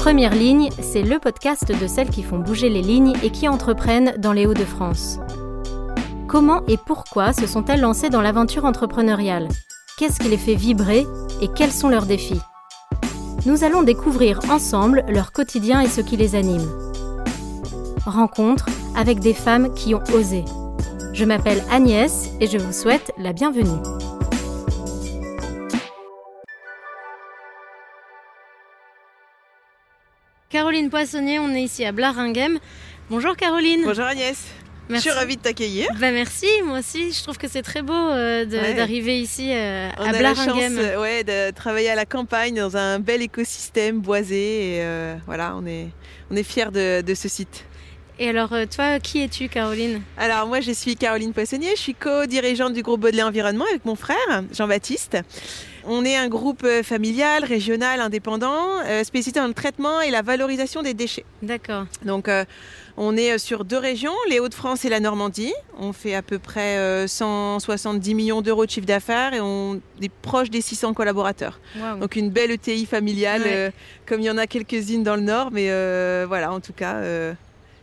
Première ligne, c'est le podcast de celles qui font bouger les lignes et qui entreprennent dans les Hauts-de-France. Comment et pourquoi se sont-elles lancées dans l'aventure entrepreneuriale? Qu'est-ce qui les fait vibrer et quels sont leurs défis? Nous allons découvrir ensemble leur quotidien et ce qui les anime. Rencontre avec des femmes qui ont osé. Je m'appelle Agnès et je vous souhaite la bienvenue. Caroline Poissonnier, on est ici à Blaringhem. Bonjour Caroline. Bonjour Agnès. Je suis ravie de t'accueillir. Ben merci, moi aussi. Je trouve que c'est très beau euh, d'arriver ici euh, à Blaringhem. On a la chance euh, ouais, de travailler à la campagne dans un bel écosystème boisé. Et voilà, on est, on est fiers de, de ce site. Et alors, toi, qui es-tu, Caroline? Alors, moi, je suis Caroline Poissonnier. Je suis co-dirigeante du groupe Baudelaire Environnement avec mon frère, Jean-Baptiste. On est un groupe euh, familial, régional, indépendant, euh, spécialisé dans le traitement et la valorisation des déchets. D'accord. Donc, euh, on est sur deux régions, les Hauts-de-France et la Normandie. On fait à peu près 170 millions d'euros de chiffre d'affaires et on est proche des 600 collaborateurs. Donc une belle ETI familiale, comme il y en a quelques-unes dans le Nord, mais voilà, en tout cas,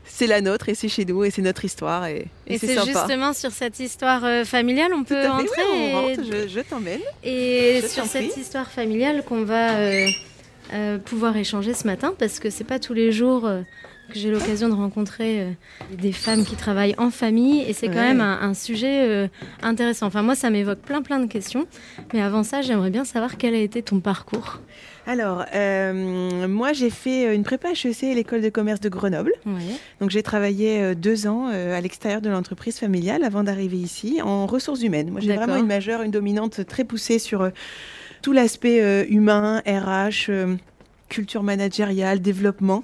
c'est la nôtre et c'est chez nous et c'est notre histoire et, et, c'est justement sur cette histoire euh, familiale on peut entrer on rentre, je, t'emmène. Et sur cette histoire familiale qu'on va euh, euh, pouvoir échanger ce matin parce que c'est pas tous les jours que j'ai l'occasion de rencontrer euh, des femmes qui travaillent en famille et c'est quand même un, sujet euh, intéressant. Enfin moi ça m'évoque plein plein de questions, mais avant ça j'aimerais bien savoir quel a été ton parcours. Alors euh, moi j'ai fait une prépa HEC à l'école de commerce de Grenoble. Donc j'ai travaillé deux ans à l'extérieur de l'entreprise familiale avant d'arriver ici en ressources humaines. Moi j'ai vraiment une majeure, une dominante très poussée sur tout l'aspect humain, RH, culture managériale, développement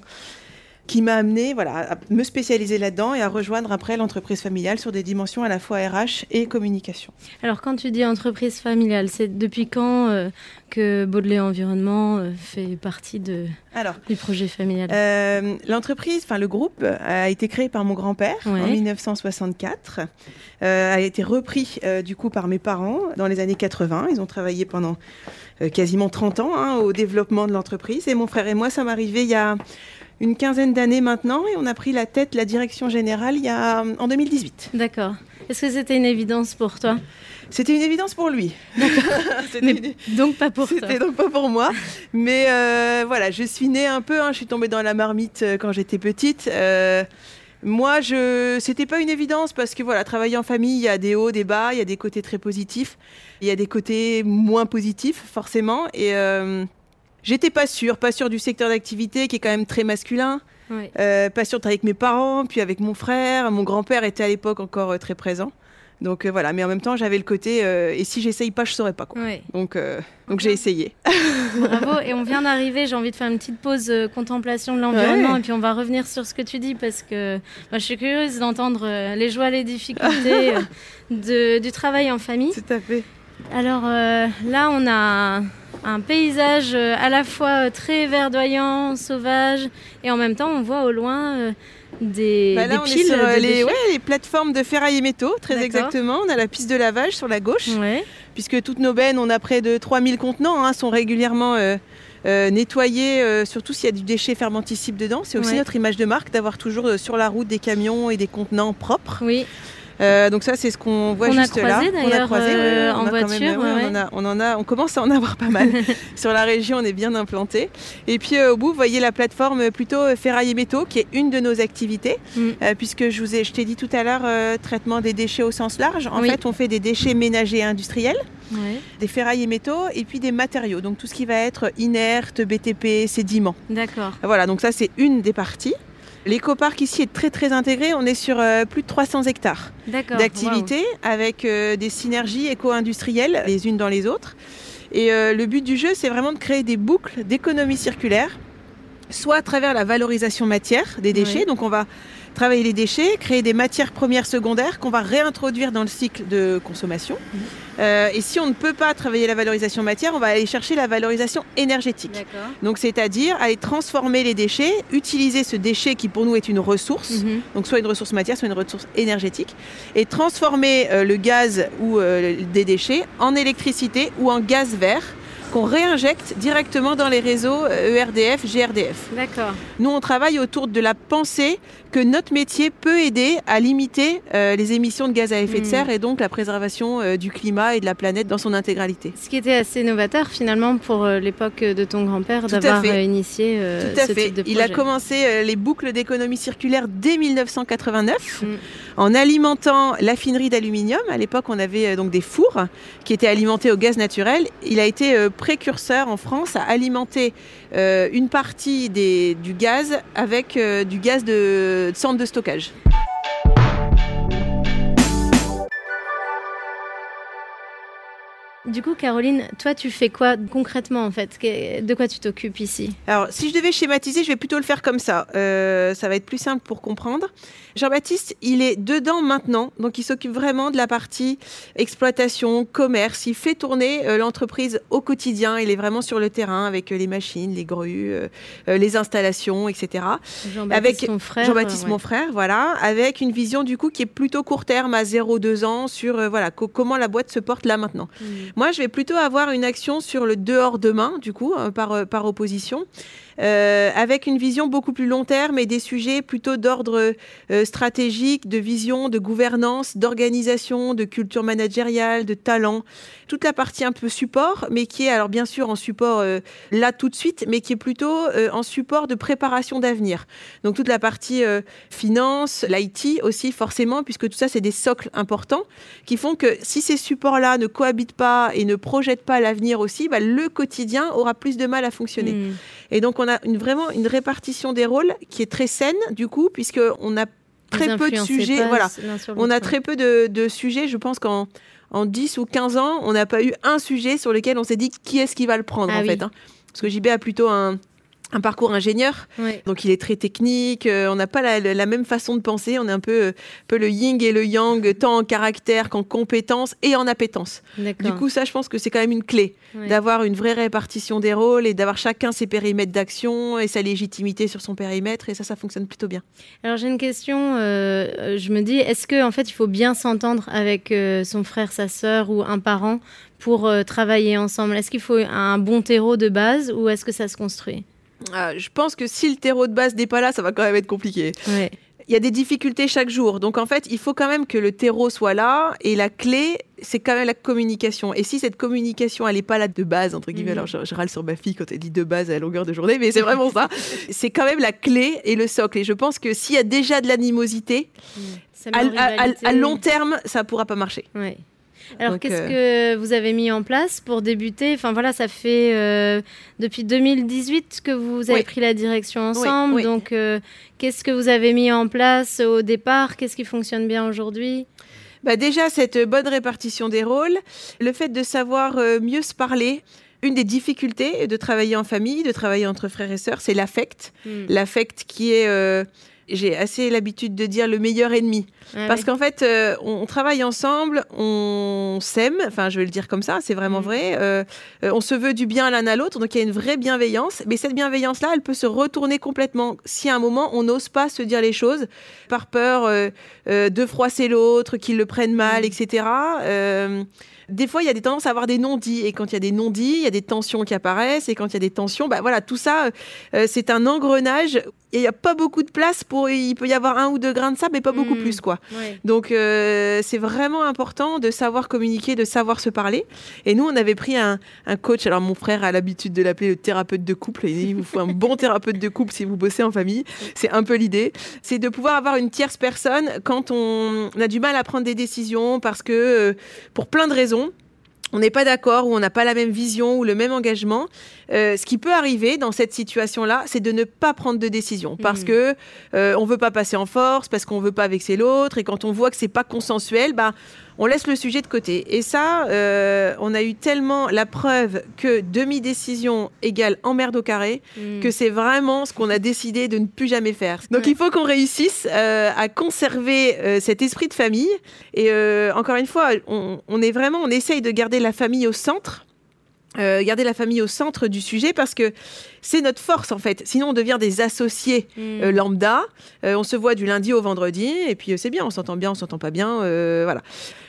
qui m'a amené voilà, à me spécialiser là-dedans et à rejoindre après l'entreprise familiale sur des dimensions à la fois RH et communication. Alors quand tu dis entreprise familiale, c'est depuis quand euh, que Baudelaire Environnement euh, fait partie de, Alors, du projet familial? euh, L'entreprise, enfin le groupe, a été créé par mon grand-père en 1964, a été repris du coup par mes parents dans les années 80. Ils ont travaillé pendant quasiment 30 ans hein, au développement de l'entreprise et mon frère et moi, ça m'arrivait il y a une quinzaine d'années maintenant et on a pris la tête, la direction générale, il y a, en 2018. D'accord. Est-ce que c'était une évidence pour toi? C'était une évidence pour lui. donc pas pour toi. C'était donc pas pour moi. Mais euh, voilà, je suis née un peu, hein, je suis tombée dans la marmite euh, quand j'étais petite. Euh, moi, je, c'était pas une évidence parce que voilà, travailler en famille, il y a des hauts, des bas, il y a des côtés très positifs, il y a des côtés moins positifs forcément. Et J'étais pas sûre, pas sûre du secteur d'activité qui est quand même très masculin. Euh, pas sûre avec mes parents, puis avec mon frère. Mon grand-père était à l'époque encore euh, très présent. Donc euh, voilà, mais en même temps, j'avais le côté et si j'essaye pas, je saurais pas quoi. Donc donc j'ai essayé. Bravo. Et on vient d'arriver. J'ai envie de faire une petite pause contemplation de l'environnement et puis on va revenir sur ce que tu dis parce que moi, je suis curieuse d'entendre les joies, les difficultés de, du travail en famille. Tout à fait. Alors là, on a un paysage euh, à la fois euh, très verdoyant, sauvage, et en même temps on voit au loin euh, des, bah piles sur, les, plateformes de ferraille et métaux, très exactement. On a la piste de lavage sur la gauche, puisque toutes nos bennes, on a près de 3000 contenants, hein, sont régulièrement nettoyés, surtout s'il y a du déchet fermenticible dedans. C'est aussi notre image de marque d'avoir toujours sur la route des camions et des contenants propres. Oui. Euh, donc ça, c'est ce qu'on voit juste là. On a croisé euh, en voiture. on, en a, on commence à en avoir pas mal. Sur la région, on est bien implanté. Et puis euh, au bout, vous voyez la plateforme plutôt ferraille et métaux, qui est une de nos activités, mm. puisque je vous ai, je t'ai dit tout à l'heure, traitement des déchets au sens large. En fait, on fait des déchets ménagers et industriels, des ferrailles et métaux, et puis des matériaux. Donc tout ce qui va être inerte, BTP, sédiments. D'accord. Voilà, donc ça c'est une des parties. L'écoparc ici est très très intégré. On est sur euh, plus de 300 hectares d'activité avec euh, des synergies éco-industrielles les unes dans les autres. Et euh, le but du jeu, c'est vraiment de créer des boucles d'économie circulaire, soit à travers la valorisation matière des déchets. Donc on va travailler les déchets, créer des matières premières secondaires qu'on va réintroduire dans le cycle de consommation. Euh, et si on ne peut pas travailler la valorisation matière, on va aller chercher la valorisation énergétique. Donc c'est-à-dire aller transformer les déchets, utiliser ce déchet qui pour nous est une ressource, mhm. donc soit une ressource matière, soit une ressource énergétique, et transformer euh, le gaz ou euh, des déchets en électricité ou en gaz vert qu'on réinjecte directement dans les réseaux ERDF, GRDF. D'accord. Nous, on travaille autour de la pensée que notre métier peut aider à limiter euh, les émissions de gaz à effet de hmm. serre et donc la préservation euh, du climat et de la planète dans son intégralité. Ce qui était assez novateur finalement pour euh, l'époque de ton grand-père d'avoir initié Tout à ce fait. Type de projet. Il a commencé les boucles d'économie circulaire dès 1989 hmm. en alimentant la finerie d'aluminium. À l'époque, on avait donc des fours qui étaient alimentés au gaz naturel. Il a été précurseur en France à alimenter une partie du gaz avec du gaz de centre de stockage. Du coup, Caroline, toi, tu fais quoi concrètement en fait De quoi tu t'occupes ici Alors, si je devais schématiser, je vais plutôt le faire comme ça. Euh, ça va être plus simple pour comprendre. Jean-Baptiste, il est dedans maintenant, donc il s'occupe vraiment de la partie exploitation, commerce. Il fait tourner euh, l'entreprise au quotidien. Il est vraiment sur le terrain avec euh, les machines, les grues, les installations, etc. Jean-Baptiste, mon frère. Jean-Baptiste, mon frère, voilà, avec une vision du coup qui est plutôt court terme, à 0-2 ans, sur voilà comment la boîte se porte là maintenant. Mmh. Moi, je vais plutôt avoir une action sur le dehors demain, du coup, euh, par, euh, par opposition. Euh, avec une vision beaucoup plus long terme et des sujets plutôt d'ordre euh, stratégique, de vision, de gouvernance, d'organisation, de culture managériale, de talent. Toute la partie un peu support, mais qui est alors bien sûr en support euh, là tout de suite, mais qui est plutôt en support de préparation d'avenir. Donc toute la partie finance, l'IT aussi forcément, puisque tout ça c'est des socles importants qui font que si ces supports-là ne cohabitent pas et ne projettent pas l'avenir aussi, bah, le quotidien aura plus de mal à fonctionner. Mmh. Et donc, on a une, vraiment une répartition des rôles qui est très saine, du coup, puisqu'on a très peu de sujets. Voilà. On a très peu de, sujets. Je pense qu'en en 10 ou 15 ans, on n'a pas eu un sujet sur lequel on s'est dit qui est-ce qui va le prendre, ah en fait. Hein. Parce que JB a plutôt un, un parcours ingénieur, donc il est très technique. Euh, on n'a pas la, même façon de penser. On est un peu, euh, peu le yin et le yang, tant en caractère qu'en compétence et en appétence. Du coup, ça, je pense que c'est quand même une clé d'avoir une vraie répartition des rôles et d'avoir chacun ses périmètres d'action et sa légitimité sur son périmètre. Et ça, ça fonctionne plutôt bien. Alors j'ai une question. Euh, je me dis, est-ce que en fait, il faut bien s'entendre avec son frère, sa sœur ou un parent pour travailler ensemble? Est-ce qu'il faut un bon terreau de base ou est-ce que ça se construit? Ah, je pense que si le terreau de base n'est pas là, ça va quand même être compliqué. Il y a des difficultés chaque jour. Donc en fait, il faut quand même que le terreau soit là. Et la clé, c'est quand même la communication. Et si cette communication, elle n'est pas là de base, entre guillemets, mhm. alors je, râle sur ma fille quand elle dit de base à longueur de journée, mais c'est vraiment ça. c'est quand même la clé et le socle. Et je pense que s'il y a déjà de l'animosité, mhm. à, long terme, ça ne pourra pas marcher. Alors, qu'est-ce euh, que vous avez mis en place pour débuter? Enfin, voilà, ça fait euh, depuis 2018 que vous avez pris la direction ensemble. Donc, euh, qu'est-ce que vous avez mis en place au départ? Qu'est-ce qui fonctionne bien aujourd'hui? Bah déjà, cette bonne répartition des rôles, le fait de savoir mieux se parler, une des difficultés de travailler en famille, de travailler entre frères et sœurs, c'est l'affect. Hmm. L'affect qui est j'ai assez l'habitude de dire le meilleur ennemi. Ah Parce qu'en fait, euh, on, travaille ensemble, on s'aime, enfin je vais le dire comme ça, c'est vraiment mm. vrai, euh, euh, on se veut du bien l'un à l'autre, donc il y a une vraie bienveillance, mais cette bienveillance-là, elle peut se retourner complètement si à un moment on n'ose pas se dire les choses, par peur de froisser l'autre, qu'il le prenne mal, mm. etc des fois, il y a des tendances à avoir des non-dits. Et quand il y a des non-dits, il y a des tensions qui apparaissent. Et quand il y a des tensions, bah voilà, tout ça, c'est un engrenage. Il n'y a pas beaucoup de place pour. Il peut y avoir un ou deux grains de sable, mais pas beaucoup hmm. plus, quoi. Donc, euh, c'est vraiment important de savoir communiquer, de savoir se parler. Et nous, on avait pris un, coach. Alors, mon frère a l'habitude de l'appeler le thérapeute de couple. Il vous faut un bon thérapeute de couple si vous bossez en famille. C'est un peu l'idée. C'est de pouvoir avoir une tierce personne quand on a du mal à prendre des décisions parce que, euh, pour plein de raisons, on n'est pas d'accord ou on n'a pas la même vision ou le même engagement, euh, ce qui peut arriver dans cette situation-là, c'est de ne pas prendre de décision. Parce mmh. que euh, on veut pas passer en force, parce qu'on veut pas vexer l'autre, et quand on voit que c'est pas consensuel, bah on laisse le sujet de côté. Et ça, euh, on a eu tellement la preuve que demi-décision égale emmerde au carré, hmm. que c'est vraiment ce qu'on a décidé de ne plus jamais faire. Donc il faut qu'on réussisse euh, à conserver euh, cet esprit de famille. Et encore une fois, on, on, est vraiment, on essaye de garder la famille au centre. Garder la famille au centre du sujet parce que c'est notre force en fait. Sinon, on devient des associés mm. euh, lambda. Euh, on se voit du lundi au vendredi et puis c'est bien, on s'entend bien, on s'entend pas bien, voilà.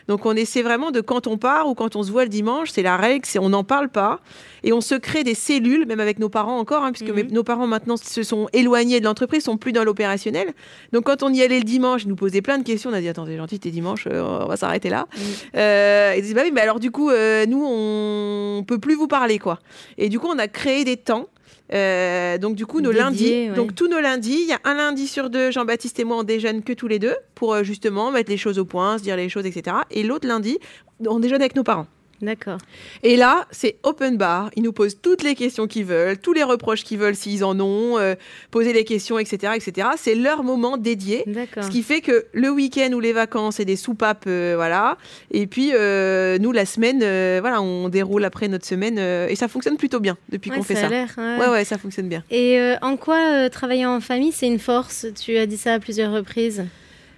Donc on essaie vraiment de quand on part ou quand on se voit le dimanche, c'est la règle, c'est on n'en parle pas et on se crée des cellules, même avec nos parents encore, hein, puisque mhm. nos parents maintenant se sont éloignés de l'entreprise, sont plus dans l'opérationnel. Donc quand on y allait le dimanche, ils nous posaient plein de questions. On a dit attends, c'est gentil, t'es dimanche, euh, on va s'arrêter là. Mhm. Euh, ils disaient bah oui, mais alors du coup, euh, nous on peut plus vous parler quoi. Et du coup, on a créé des temps euh, donc du coup, nos lundis, donc tous nos lundis, il y a un lundi sur deux, Jean-Baptiste et moi, on déjeune que tous les deux pour euh, justement mettre les choses au point, se dire les choses, etc. Et l'autre lundi, on déjeune avec nos parents. D'accord. Et là, c'est open bar. Ils nous posent toutes les questions qu'ils veulent, tous les reproches qu'ils veulent s'ils en ont, euh, poser les questions, etc., etc. C'est leur moment dédié. Ce qui fait que le week-end ou les vacances, c'est des soupapes, euh, voilà. Et puis euh, nous, la semaine, voilà, on déroule après notre semaine et ça fonctionne plutôt bien depuis qu'on fait ça. ouais. ouais, ça fonctionne bien. Et en quoi travailler en famille, c'est une force? Tu as dit ça à plusieurs reprises.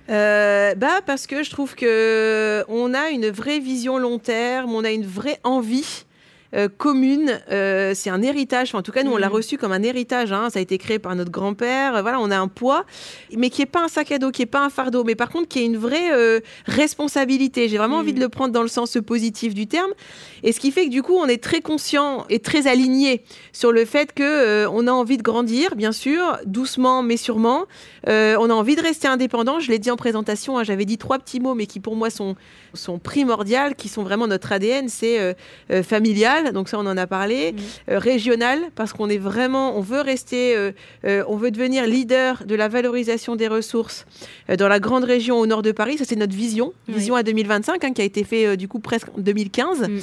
Euh, bah parce que je trouve que on a une vraie vision long terme, on a une vraie envie euh, commune. Euh, c'est un héritage. en tout cas, nous, on l'a mm. reçu comme un héritage. Hein. Ça a été créé par notre grand-père. Voilà, on a un poids, mais qui est pas un sac à dos, qui est pas un fardeau, mais par contre, qui est une vraie euh, responsabilité. J'ai vraiment envie de mm. le prendre dans le sens positif du terme. Et ce qui fait que du coup, on est très conscient et très aligné sur le fait que on a envie de grandir, bien sûr, doucement mais sûrement. on a envie de rester indépendant. Je l'ai dit en présentation. Hein, j'avais dit trois petits mots, mais qui pour moi sont sont primordiales, qui sont vraiment notre ADN. C'est familial donc ça on en a parlé, mmh. euh, régional, parce qu'on est vraiment, on veut rester, euh, euh, on veut devenir leader de la valorisation des ressources dans la grande région au nord de Paris. Ça c'est notre vision, vision à 2025, hein, qui a été fait du coup presque en 2015. Mmh.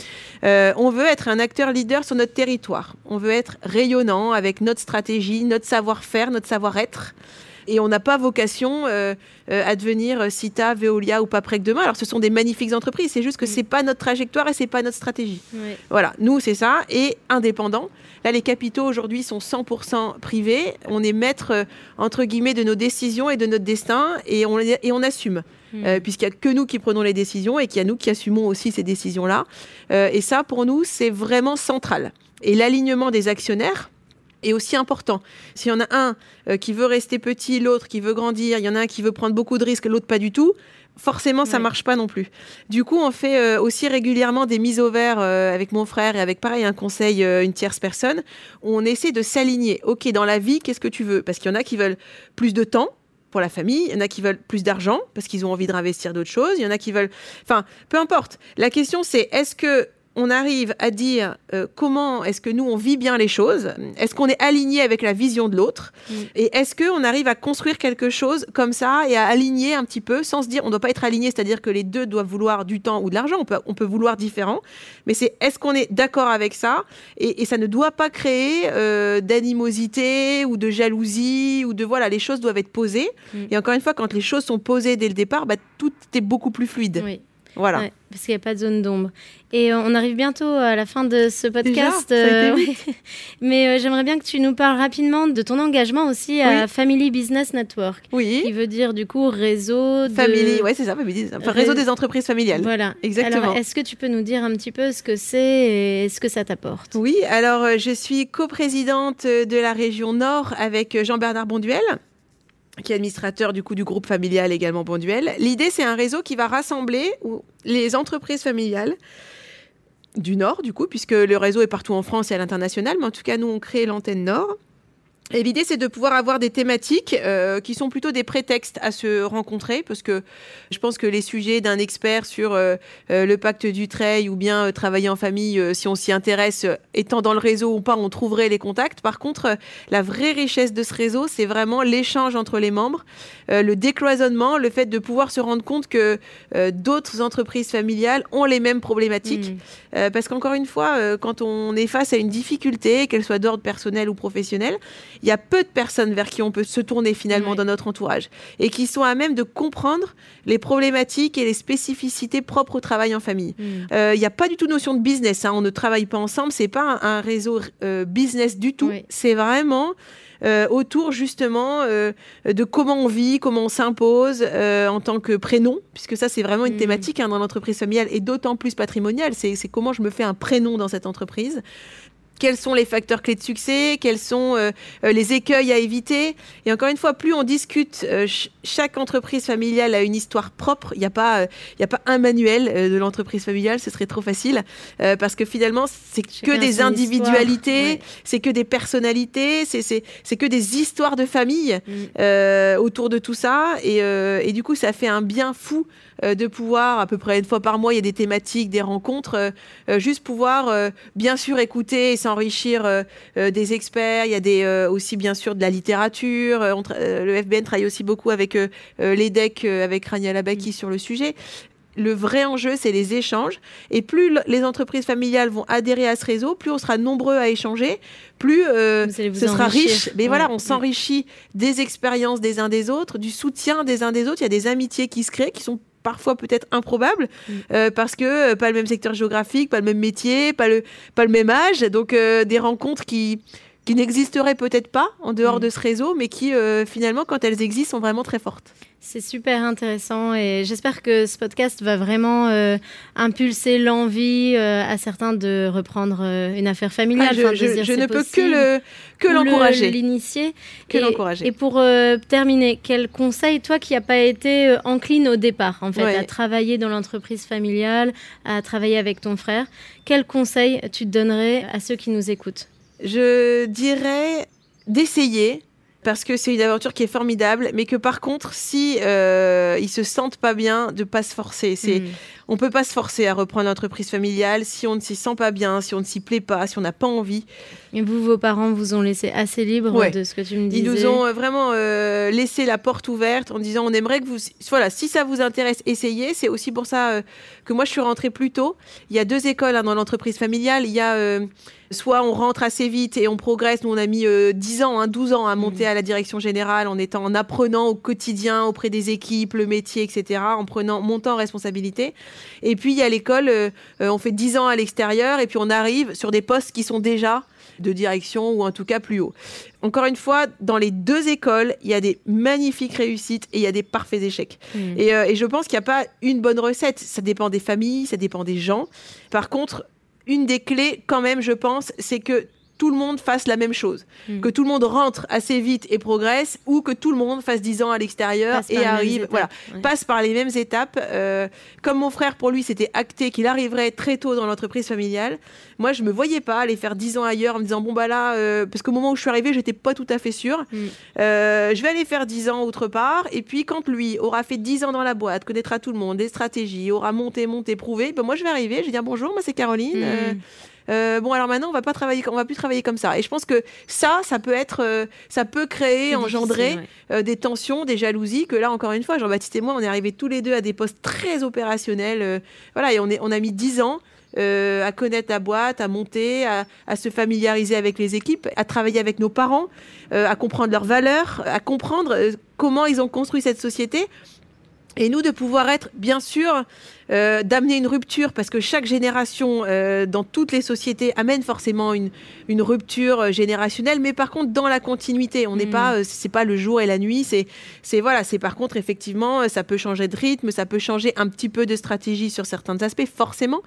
on veut être un acteur leader sur notre territoire. On veut être rayonnant avec notre stratégie, notre savoir-faire, notre savoir-être. Et on n'a pas vocation euh, euh, à devenir Cita, Veolia ou Paprec demain. Alors ce sont des magnifiques entreprises, c'est juste que c'est pas notre trajectoire et c'est pas notre stratégie. Voilà, nous c'est ça et indépendant. Là, les capitaux aujourd'hui sont 100% privés. On est maître euh, entre guillemets de nos décisions et de notre destin et on, et on assume. Hmm. puisqu'il n'y a que nous qui prenons les décisions et qu'il y a nous qui assumons aussi ces décisions-là. et ça, pour nous, c'est vraiment central. Et l'alignement des actionnaires, est aussi important. S'il y en a un euh, qui veut rester petit, l'autre qui veut grandir, il y en a un qui veut prendre beaucoup de risques, l'autre pas du tout, forcément ça marche pas non plus. Du coup, on fait euh, aussi régulièrement des mises au vert euh, avec mon frère et avec pareil un conseil, une tierce personne. Où on essaie de s'aligner. Ok, dans la vie, qu'est-ce que tu veux? Parce qu'il y en a qui veulent plus de temps pour la famille, il y en a qui veulent plus d'argent parce qu'ils ont envie de réinvestir d'autres choses, il y en a qui veulent... Enfin, peu importe. La question c'est est-ce que on arrive à dire euh, comment est-ce que nous on vit bien les choses? Est-ce qu'on est aligné avec la vision de l'autre? Mm. Et est-ce qu'on arrive à construire quelque chose comme ça et à aligner un petit peu sans se dire on ne doit pas être aligné, c'est-à-dire que les deux doivent vouloir du temps ou de l'argent, on peut, on peut vouloir différent, mais c'est est-ce qu'on est, d'accord avec ça? Et, ça ne doit pas créer euh, d'animosité ou de jalousie ou de voilà, les choses doivent être posées. Mm. Et encore une fois, quand les choses sont posées dès le départ, bah, tout est beaucoup plus fluide. Oui. Voilà. parce qu'il n'y a pas de zone d'ombre. Et euh, on arrive bientôt à la fin de ce podcast. Euh, Mais euh, j'aimerais bien que tu nous parles rapidement de ton engagement aussi à Family Business Network. Oui. Qui veut dire du coup réseau de... Family, ouais, c'est ça, réseau des entreprises familiales. Voilà. Exactement. Alors, est-ce que tu peux nous dire un petit peu ce que c'est et ce que ça t'apporte? Oui, alors je suis coprésidente de la région Nord avec Jean-Bernard Bonduel qui est administrateur du groupe familial également Bonduel. L'idée, c'est un réseau qui va rassembler les entreprises familiales du Nord, du coup, puisque le réseau est partout en France et à l'international, mais en tout cas, nous, on crée l'antenne Nord. Et l'idée, c'est de pouvoir avoir des thématiques euh, qui sont plutôt des prétextes à se rencontrer, parce que je pense que les sujets d'un expert sur euh, euh, le pacte du trail ou bien travailler en famille, si on s'y intéresse, étant dans le réseau ou pas, on trouverait les contacts. Par contre, la vraie richesse de ce réseau, c'est vraiment l'échange entre les membres, le décloisonnement, le fait de pouvoir se rendre compte que d'autres entreprises familiales ont les mêmes problématiques. Mmh. parce qu'encore une fois, quand on est face à une difficulté, qu'elle soit d'ordre personnel ou professionnel, il y a peu de personnes vers qui on peut se tourner finalement dans notre entourage et qui sont à même de comprendre les problématiques et les spécificités propres au travail en famille. Mm. Euh, il n'y a pas du tout notion de business. Hein. On ne travaille pas ensemble. C'est pas un, réseau euh, business du tout. C'est vraiment euh, autour justement de comment on vit, comment on s'impose en tant que prénom, puisque ça c'est vraiment une mm. thématique hein, dans l'entreprise familiale et d'autant plus patrimoniale. C'est comment je me fais un prénom dans cette entreprise quels sont les facteurs clés de succès, quels sont euh, euh, les écueils à éviter? Et encore une fois, plus on discute, euh, chaque entreprise familiale a une histoire propre. Il n'y a, pas, il a pas un manuel de l'entreprise familiale, ce serait trop facile, parce que finalement, c'est que des individualités, c'est que des personnalités, c'est que des histoires de famille mm. autour de tout ça. Et, et, du coup, ça fait un bien fou de pouvoir, à peu près une fois par mois, il y a des thématiques, des rencontres, juste pouvoir bien sûr écouter et s'enrichir euh, euh, des experts. Il y a des, euh, aussi bien sûr de la littérature. le FBN travaille aussi beaucoup avec l'EDEC, avec Rania Labaki mm. sur le sujet le vrai enjeu, c'est les échanges. Et plus les entreprises familiales vont adhérer à ce réseau, plus on sera nombreux à échanger, plus ce sera riche. Mais voilà, on s'enrichit des expériences des uns des autres, du soutien des uns des autres. Il y a des amitiés qui se créent, qui sont parfois peut-être improbable mm. euh, parce que euh, pas le même secteur géographique, pas le même métier, pas le, pas le même âge. Donc euh, des rencontres qui, qui n'existeraient peut-être pas en dehors mm. de ce réseau, mais qui finalement, quand elles existent, sont vraiment très fortes. C'est super intéressant et j'espère que ce podcast va vraiment euh, impulser l'envie euh, à certains de reprendre euh, une affaire familiale. Ah, je, ne peux que le que l'encourager, l'initier, que l'encourager. Et pour terminer, quel conseil toi qui n'as pas été encline au départ en fait à travailler dans l'entreprise familiale, à travailler avec ton frère, quel conseil tu donnerais à ceux qui nous écoutent? Je dirais d'essayer parce que c'est une aventure qui est formidable, mais que par contre, si euh, ils se sentent pas bien, de pas se forcer. C'est, mm. on peut pas se forcer à reprendre l'entreprise familiale si on ne s'y sent pas bien, si on ne s'y plaît pas, si on n'a pas envie. Et vous, vos parents vous ont laissé assez libre de ce que tu me disais. Ils nous ont euh, vraiment euh, laissé la porte ouverte en disant on aimerait que vous, voilà, si ça vous intéresse, essayez. C'est aussi pour ça que moi je suis rentrée plus tôt. Il y a deux écoles hein, dans l'entreprise familiale. Il y a soit on rentre assez vite et on progresse. Nous, on a mis 10 ans, hein, 12 ans à monter mm. à la direction générale en étant, en apprenant au quotidien auprès des équipes, le métier, etc., en prenant, montant en responsabilité. Et puis, il y a l'école, euh, euh, on fait 10 ans à l'extérieur et puis on arrive sur des postes qui sont déjà de direction ou en tout cas plus haut. Encore une fois, dans les deux écoles, il y a des magnifiques réussites et il y a des parfaits échecs. Mm. Et, euh, et, je pense qu'il n'y a pas une bonne recette. Ça dépend des familles, ça dépend des gens. Par contre, une des clés, quand même, je pense, c'est que tout le monde fasse la même chose. Hmm. Que tout le monde rentre assez vite et progresse, ou que tout le monde fasse 10 ans à l'extérieur et arrive, voilà, passe par les mêmes étapes. Euh, comme mon frère, pour lui, c'était acté qu'il arriverait très tôt dans l'entreprise familiale. Moi, je me voyais pas aller faire 10 ans ailleurs en me disant, bon, bah là, euh, parce qu'au moment où je suis arrivée, j'étais pas tout à fait sûre. Hmm. Euh, je vais aller faire 10 ans autre part. Et puis, quand lui aura fait 10 ans dans la boîte, connaîtra tout le monde, des stratégies, aura monté, monté, prouvé, ben moi, je vais arriver, je vais dire bonjour, moi, c'est Caroline. Hmm. Euh, bon alors maintenant on va pas travailler, on va plus travailler comme ça. Et je pense que ça, ça peut être, euh, ça peut créer, engendrer euh, des tensions, des jalousies. Que là encore une fois, Jean-Baptiste et moi, on est arrivés tous les deux à des postes très opérationnels. voilà, et on est, on a mis dix ans. à connaître la boîte, à monter, à, à, se familiariser avec les équipes, à travailler avec nos parents, à comprendre leurs valeurs, à comprendre comment ils ont construit cette société et nous, de pouvoir être, bien sûr, euh, d'amener une rupture, parce que chaque génération, euh, dans toutes les sociétés, amène forcément une, une rupture euh, générationnelle, mais par contre, dans la continuité, on n'est mm. pas, c'est pas le jour et la nuit, c'est, c'est voilà, c'est par contre, effectivement, ça peut changer de rythme, ça peut changer un petit peu de stratégie sur certains aspects, forcément,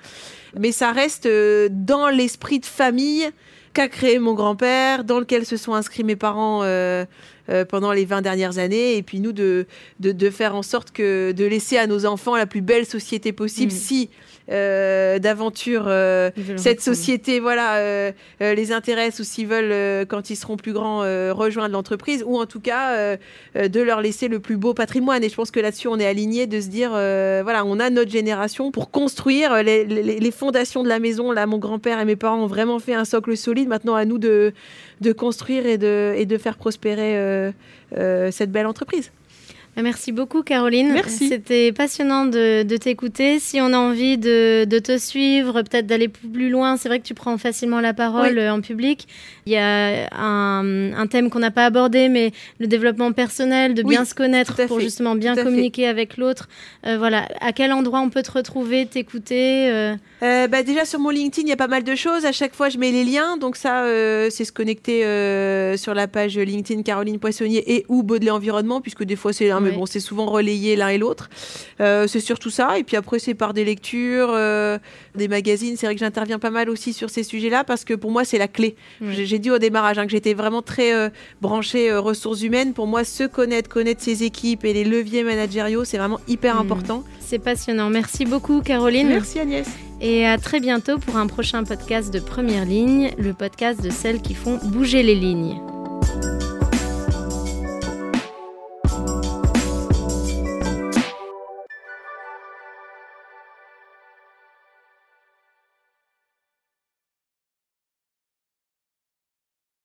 mais ça reste dans l'esprit de famille qu'a créé mon grand-père, dans lequel se sont inscrits mes parents euh, euh, pendant les 20 dernières années, et puis nous de, de, faire en sorte que de laisser à nos enfants la plus belle société possible, mm. si d'aventure euh, cette société voilà euh, les intéresse ou s'ils veulent quand ils seront plus grands rejoindre l'entreprise ou en tout cas de leur laisser le plus beau patrimoine. Et je pense que là-dessus on est aligné de se dire voilà on a notre génération pour construire les, les, fondations de la maison. Là mon grand-père et mes parents ont vraiment fait un socle solide. Maintenant à nous de, de construire et de, et de faire prospérer cette belle entreprise merci beaucoup, Caroline. Merci. C'était passionnant de, t'écouter. Si on a envie de, te suivre, peut-être d'aller plus loin, c'est vrai que tu prends facilement la parole euh, en public. Il y a un, thème qu'on n'a pas abordé, mais le développement personnel, de bien se connaître pour justement bien communiquer avec l'autre. Euh, voilà. À quel endroit on peut te retrouver, t'écouter euh? bah, Déjà sur mon LinkedIn, il y a pas mal de choses. À chaque fois, je mets les liens. Donc ça, c'est se connecter sur la page LinkedIn Caroline Poissonnier et ou Baudelaire Environnement, puisque des fois, c'est un mais bon, c'est souvent relayé l'un et l'autre. Euh, c'est surtout ça. Et puis après, c'est par des lectures, euh, des magazines. C'est vrai que j'interviens pas mal aussi sur ces sujets-là parce que pour moi, c'est la clé. J'ai dit au démarrage hein, que j'étais vraiment très euh, branchée ressources humaines. Pour moi, se connaître, connaître ses équipes et les leviers managériaux, c'est vraiment hyper mm. important. C'est passionnant. Merci beaucoup, Caroline. Merci, Agnès. Et à très bientôt pour un prochain podcast de Première Ligne, le podcast de celles qui font bouger les lignes.